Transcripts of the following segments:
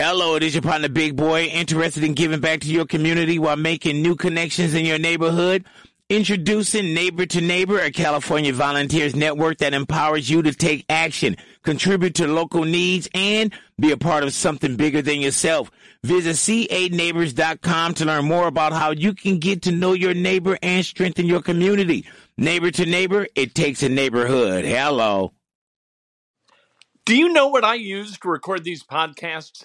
Hello, it is your partner Big Boy, interested in giving back to your community while making new connections in your neighborhood. Introducing Neighbor to Neighbor, a California volunteers network that empowers you to take action, contribute to local needs, and be a part of something bigger than yourself. Visit ca-neighbors.com to learn more about how you can get to know your neighbor and strengthen your community. Neighbor to Neighbor, it takes a neighborhood. Hello. Do you know what I use to record these podcasts?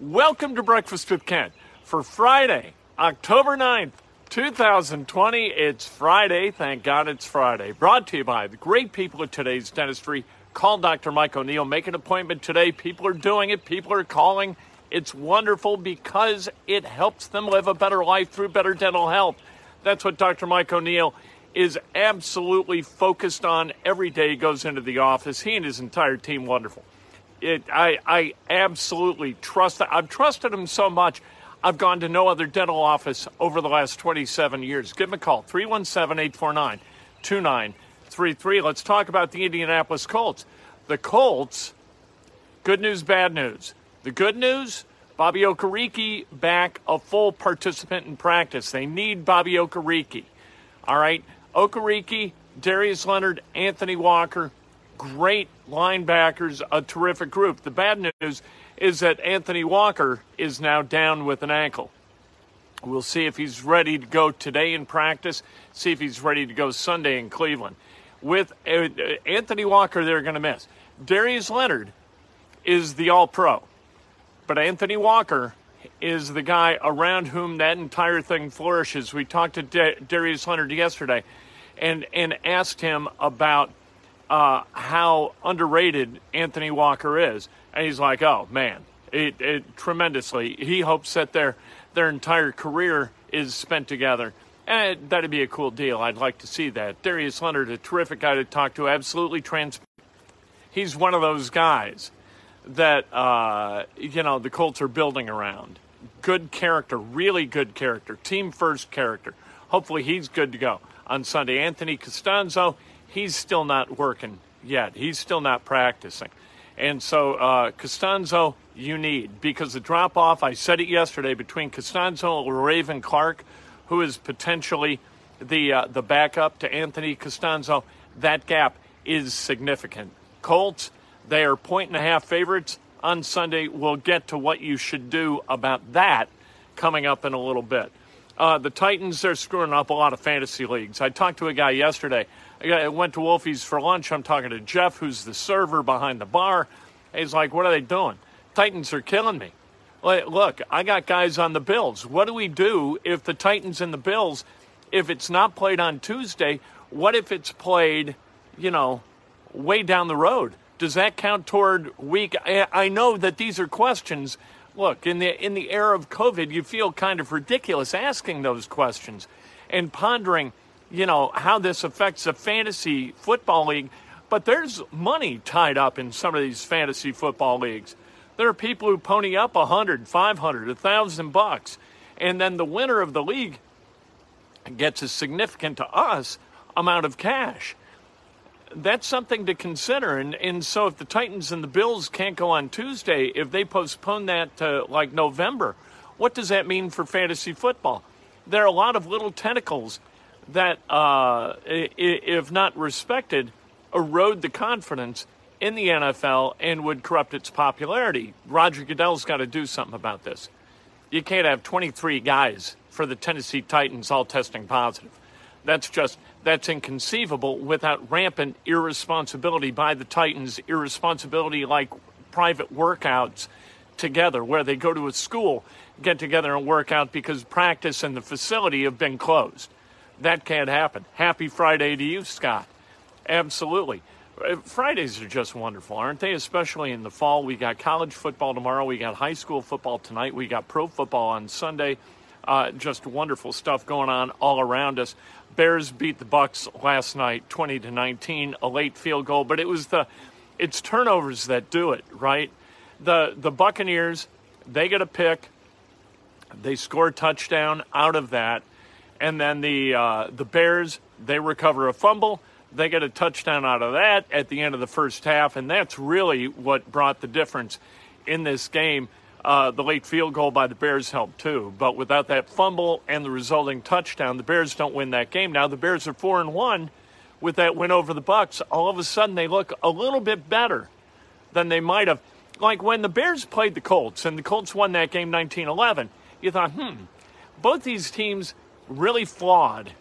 Welcome to Breakfast with Kent for Friday, October 9th, 2020. It's Friday. Thank God it's Friday. Brought to you by the great people of today's dentistry. Call Dr. Mike O'Neill. Make an appointment today. People are doing it, people are calling. It's wonderful because it helps them live a better life through better dental health. That's what Dr. Mike O'Neill is absolutely focused on every day he goes into the office. He and his entire team, wonderful it, I, I absolutely trust. I've trusted him so much. I've gone to no other dental office over the last 27 years. Give him a call, 317 849 2933. Let's talk about the Indianapolis Colts. The Colts, good news, bad news. The good news Bobby Okereke back a full participant in practice. They need Bobby Okereke. All right. Okereke, Darius Leonard, Anthony Walker, great linebackers, a terrific group. The bad news is that Anthony Walker is now down with an ankle. We'll see if he's ready to go today in practice, see if he's ready to go Sunday in Cleveland. With uh, Anthony Walker, they're going to miss. Darius Leonard is the all pro, but Anthony Walker is the guy around whom that entire thing flourishes. We talked to Darius Leonard yesterday and, and asked him about uh, how underrated Anthony Walker is. And he's like, oh, man, it, it, tremendously. He hopes that their, their entire career is spent together. And that'd be a cool deal. I'd like to see that. Darius Leonard, a terrific guy to talk to, absolutely transparent. He's one of those guys that, uh, you know, the Colts are building around. Good character, really good character, team first character. Hopefully he's good to go on Sunday. Anthony Castonzo, he's still not working yet. He's still not practicing. And so uh, Castonzo, you need because the drop off. I said it yesterday between Castonzo and Raven Clark, who is potentially the uh, the backup to Anthony Castonzo. That gap is significant. Colts, they are point and a half favorites on Sunday. We'll get to what you should do about that coming up in a little bit. Uh, the Titans, they're screwing up a lot of fantasy leagues. I talked to a guy yesterday I went to Wolfie's for lunch. I'm talking to Jeff, who's the server behind the bar. He's like, What are they doing? Titans are killing me. Look, I got guys on the Bills. What do we do if the Titans and the Bills, if it's not played on Tuesday, what if it's played, you know, way down the road? Does that count toward week? I know that these are questions. Look, in the in the era of COVID, you feel kind of ridiculous asking those questions and pondering you know, how this affects a fantasy football league, but there's money tied up in some of these fantasy football leagues. There are people who pony up a hundred, five hundred, a thousand bucks, and then the winner of the league gets a significant to us amount of cash. That's something to consider. And, and so if the Titans and the Bills can't go on Tuesday, if they postpone that to like November, what does that mean for fantasy football? There are a lot of little tentacles that, uh, if not respected, erode the confidence in the NFL and would corrupt its popularity. Roger Goodell's got to do something about this. You can't have 23 guys for the Tennessee Titans all testing positive. That's just that's inconceivable without rampant irresponsibility by the Titans, irresponsibility like private workouts together where they go to a school, get together and work out because practice and the facility have been closed. That can't happen. Happy Friday to you, Scott. Absolutely. Uh, Fridays are just wonderful, aren't they? Especially in the fall. We got college football tomorrow. We got high school football tonight. We got pro football on Sunday. Uh, just wonderful stuff going on all around us. Bears beat the Bucks last night, 20 to 19, a late field goal, but it was the it's turnovers that do it, right? The the Buccaneers, they get a pick, they score a touchdown out of that, and then the uh, the Bears they recover a fumble, they get a touchdown out of that at the end of the first half, and that's really what brought the difference in this game. Uh, the late field goal by the Bears helped too, but without that fumble and the resulting touchdown, the Bears don't win that game. Now the Bears are four and one with that win over the Bucks. All of a sudden, they look a little bit better than they might have. Like when the Bears played the Colts and the Colts won that game 19-11, you thought, hmm, both these teams really flawed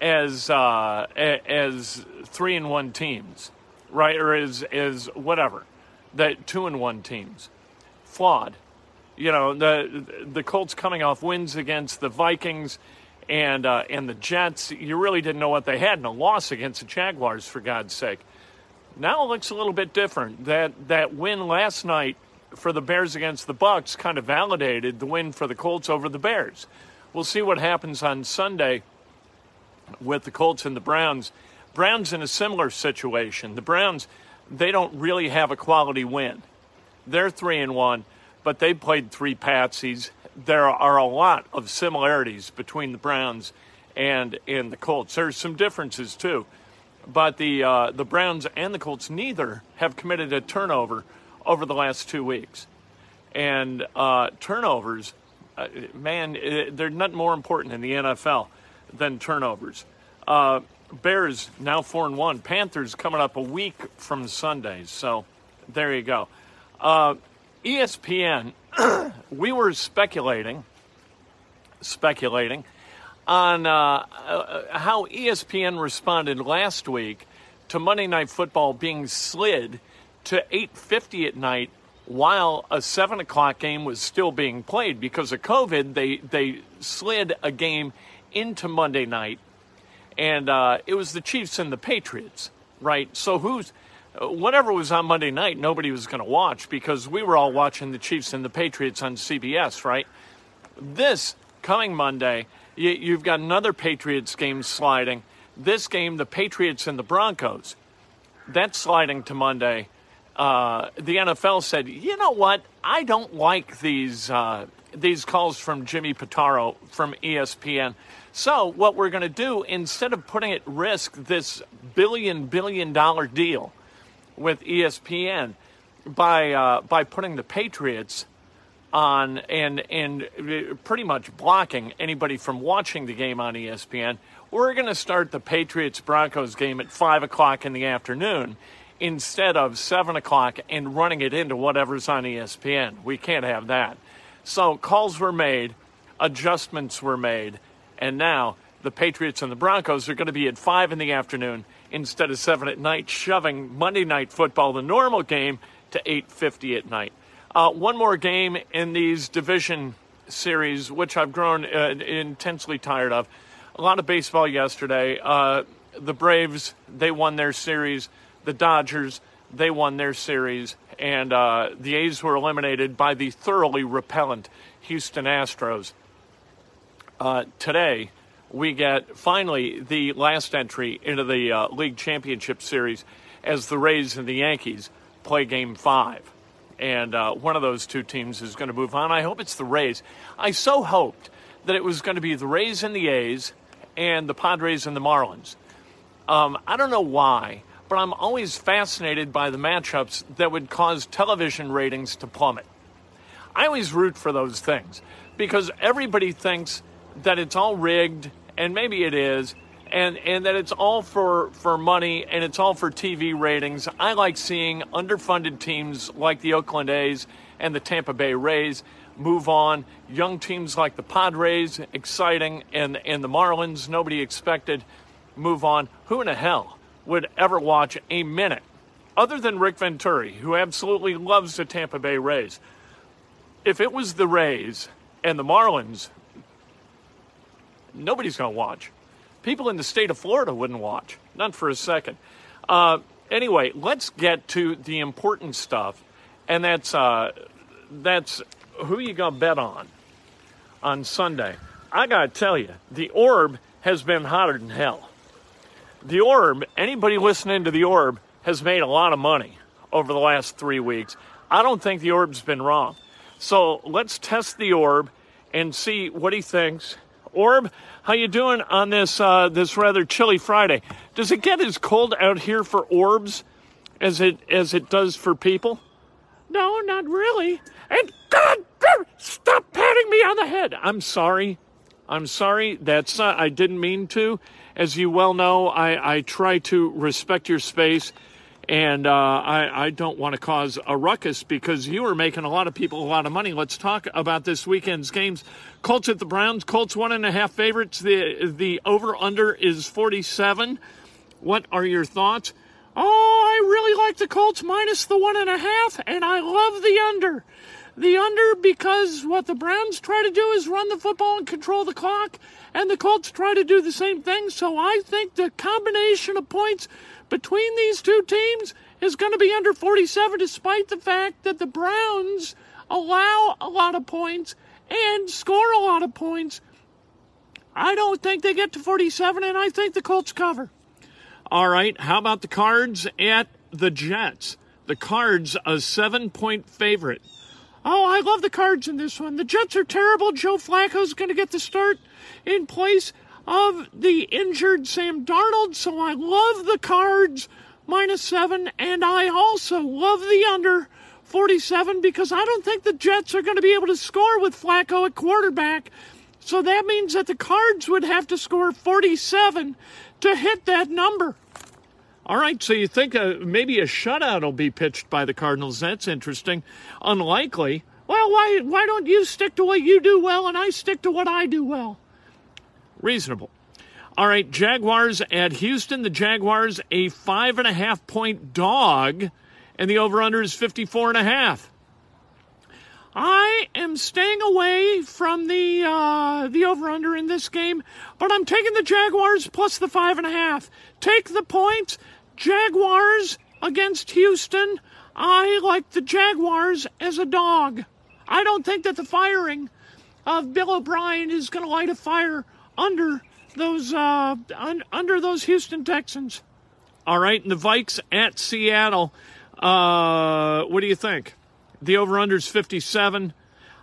as uh, as three and one teams, right? Or as as whatever, that two and one teams, flawed you know the the Colts coming off wins against the Vikings and uh, and the Jets. You really didn't know what they had in a loss against the Jaguars, for God's sake. Now it looks a little bit different. That that win last night for the Bears against the Bucks kind of validated the win for the Colts over the Bears. We'll see what happens on Sunday with the Colts and the Browns. Browns in a similar situation. The Browns they don't really have a quality win. They're three and one but they played three patsies. There are a lot of similarities between the Browns and and the Colts. There's some differences too, but the uh, the Browns and the Colts neither have committed a turnover over the last two weeks, and uh, turnovers, uh, man, uh, they're not more important in the NFL than turnovers. Uh, Bears now four and one. Panthers coming up a week from Sunday, so there you go. Uh, ESPN, we were speculating, speculating on uh, how ESPN responded last week to Monday Night Football being slid to 8:50 at night while a seven o'clock game was still being played because of COVID. They they slid a game into Monday night, and uh, it was the Chiefs and the Patriots, right? So who's whatever was on Monday night, nobody was going to watch because we were all watching the Chiefs and the Patriots on CBS, right? This coming Monday, you, have got another Patriots game sliding. This game, the Patriots and the Broncos, that's sliding to Monday. Uh, the NFL said, you know what? I don't like these uh, these calls from Jimmy Pitaro from ESPN. So what we're going to do instead of putting at risk this billion billion dollar deal with ESPN by uh, by putting the Patriots on and and pretty much blocking anybody from watching the game on ESPN. We're going to start the Patriots Broncos game at five o'clock in the afternoon instead of seven o'clock and running it into whatever's on ESPN. We can't have that. So calls were made, adjustments were made, and now the Patriots and the Broncos are going to be at five in the afternoon instead of 7 at night, shoving Monday Night Football, the normal game, to 8.50 at night. Uh, one more game in these division series, which I've grown uh, intensely tired of. A lot of baseball yesterday. Uh, the Braves, they won their series. The Dodgers, they won their series. And uh, the A's were eliminated by the thoroughly repellent Houston Astros. Uh, today, we get finally the last entry into the uh, league championship series as the Rays and the Yankees play game five. And uh, one of those two teams is going to move on. I hope it's the Rays. I so hoped that it was going to be the Rays and the A's and the Padres and the Marlins. Um, I don't know why, but I'm always fascinated by the matchups that would cause television ratings to plummet. I always root for those things because everybody thinks that it's all rigged and maybe it is, and and that it's all for for money and it's all for TV ratings. I like seeing underfunded teams like the Oakland A's and the Tampa Bay Rays move on. Young teams like the Padres, exciting, and, and the Marlins, nobody expected, move on. Who in the hell would ever watch a minute, other than Rick Venturi, who absolutely loves the Tampa Bay Rays? If it was the Rays and the Marlins, nobody's going to watch. People in the state of Florida wouldn't watch, not for a second. Uh, anyway, let's get to the important stuff, and that's uh, that's who you gonna bet on on Sunday. I gotta tell you, the orb has been hotter than hell. The orb, anybody listening to the orb has made a lot of money over the last three weeks. I don't think the orb's been wrong. So let's test the orb and see what he thinks. Orb, how you doing on this uh, this rather chilly Friday? Does it get as cold out here for orbs as it as it does for people? No, not really. And God, stop patting me on the head. I'm sorry. I'm sorry. That's not, I didn't mean to. As you well know, I, I try to respect your space and uh, I, I, don't want to cause a ruckus because you are making a lot of people a lot of money. Let's talk about this weekend's games. Colts at the Browns. Colts one and a half favorites. The the over under is forty seven. What are your thoughts? Oh, I really like the Colts minus the one and a half, and I love the under. The under because what the Browns try to do is run the football and control the clock, and the Colts try to do the same thing. So I think the combination of points between these two teams is going to be under 47, despite the fact that the Browns allow a lot of points and score a lot of points. I don't think they get to 47, and I think the Colts cover. All right, how about the Cards at the Jets? The Cards, a seven point favorite. Oh, I love the Cards in this one. The Jets are terrible. Joe Flacco's going to get the start in place of the injured Sam Darnold, so I love the cards minus seven, and I also love the under 47 because I don't think the Jets are going to be able to score with Flacco at quarterback. So that means that the Cards would have to score 47 to hit that number. All right, so you think uh, maybe a shutout will be pitched by the Cardinals? That's interesting. Unlikely. Well, why why don't you stick to what you do well and I stick to what I do well? reasonable. All right, Jaguars at Houston. The Jaguars a five and a half point dog, and the over under is 54 and a half. I am staying away from the uh, the over under in this game, but I'm taking the Jaguars plus the five and a half. Take the points. Jaguars against Houston. I like the Jaguars as a dog. I don't think that the firing of Bill O'Brien is going to light a fire under those uh, un- under those Houston Texans. All right, and the Vikes at Seattle. Uh, what do you think? The over under is 57.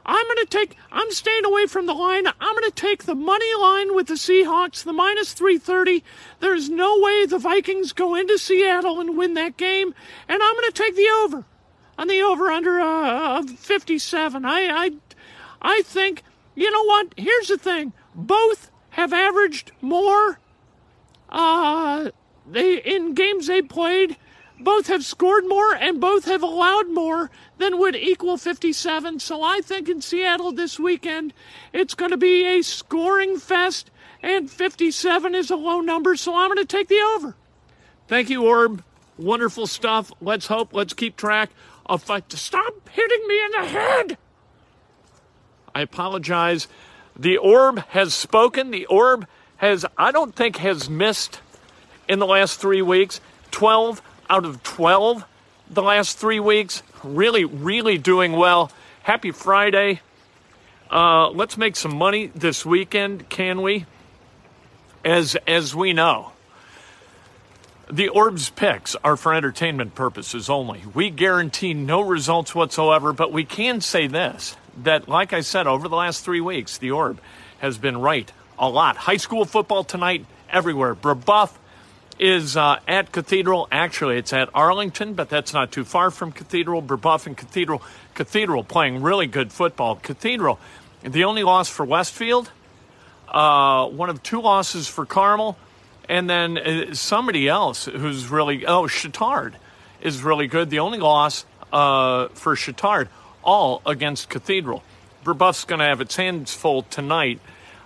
I'm going to take, I'm staying away from the line. I'm going to take the money line with the Seahawks, the minus 330. There's no way the Vikings go into Seattle and win that game. And I'm going to take the over on the over under uh, 57. I, I, I think, you know what? Here's the thing. Both have averaged more uh, they in games they played. Both have scored more and both have allowed more than would equal 57. So I think in Seattle this weekend, it's going to be a scoring fest, and 57 is a low number, so I'm going to take the over. Thank you, Orb. Wonderful stuff. Let's hope, let's keep track of fight. Stop hitting me in the head! I apologize. The orb has spoken. The orb has, I don't think, has missed in the last three weeks. 12 out of 12 the last three weeks. Really, really doing well. Happy Friday. Uh, let's make some money this weekend, can we? As, as we know, the Orb's picks are for entertainment purposes only. We guarantee no results whatsoever, but we can say this that, like I said, over the last three weeks, the Orb has been right a lot. High school football tonight, everywhere. Brebeuf is uh, at Cathedral. Actually, it's at Arlington, but that's not too far from Cathedral. And Cathedral. Cathedral playing really good football. Cathedral, the only loss for Westfield, uh, one of two losses for Carmel, and then uh, somebody else who's really, oh, Chatard is really good. The only loss uh, for Chatard all against Cathedral. Brebeuf's going to have its hands full tonight.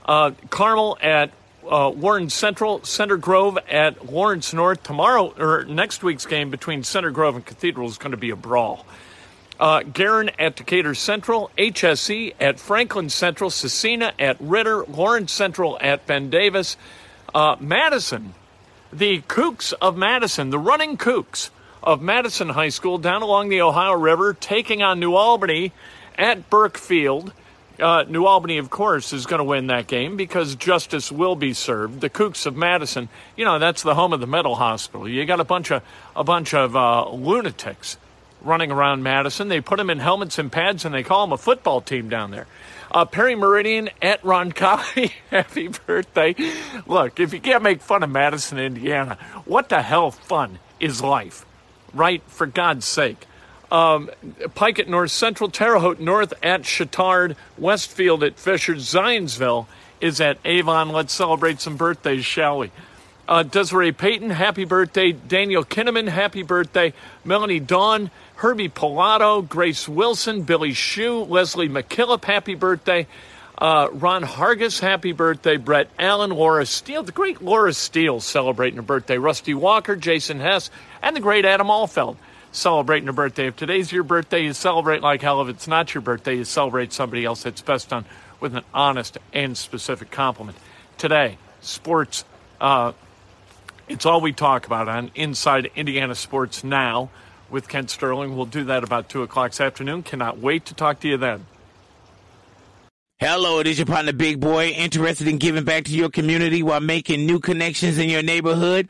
Uh, Carmel at uh, Warren Central, Center Grove at Lawrence North. Tomorrow, or next week's game between Center Grove and Cathedral is going to be a brawl. Uh, Guerin at Decatur Central, HSE at Franklin Central, Scecina at Ritter, Lawrence Central at Ben Davis, uh, Madison, the Kooks of Madison, the running Kooks of Madison High School down along the Ohio River, taking on New Albany at Burke Field. Uh, New Albany, of course, is going to win that game because justice will be served. The Kooks of Madison, you know, that's the home of the mental hospital. You got a bunch of a bunch of uh, lunatics running around Madison. They put them in helmets and pads, and they call them a football team down there. Uh, Perry Meridian at Roncalli, happy birthday. Look, if you can't make fun of Madison, Indiana, what the hell fun is life? Right? For God's sake. Um, Pike at North Central, Terre Haute North at Chatard, Westfield at Fisher, Zionsville is at Avon. Let's celebrate some birthdays, shall we? Uh, Desiree Payton, happy birthday. Daniel Kinneman, happy birthday. Melanie Dawn, Herbie Pilato, Grace Wilson, Billy Shue, Leslie McKillop, happy birthday. Uh, Ron Hargis, happy birthday. Brett Allen, Laura Steele, the great Laura Steele celebrating her birthday. Rusty Walker, Jason Hess, and the great Adam Alfeld celebrating a birthday. If today's your birthday, you celebrate like hell. If it's not your birthday, you celebrate somebody else. It's best done with an honest and specific compliment. Today, sports, uh, it's all we talk about on Inside Indiana Sports Now with Kent Sterling. We'll do that about 2 o'clock this afternoon. Cannot wait to talk to you then. Hello, it is your partner Big Boy, interested in giving back to your community while making new connections in your neighborhood.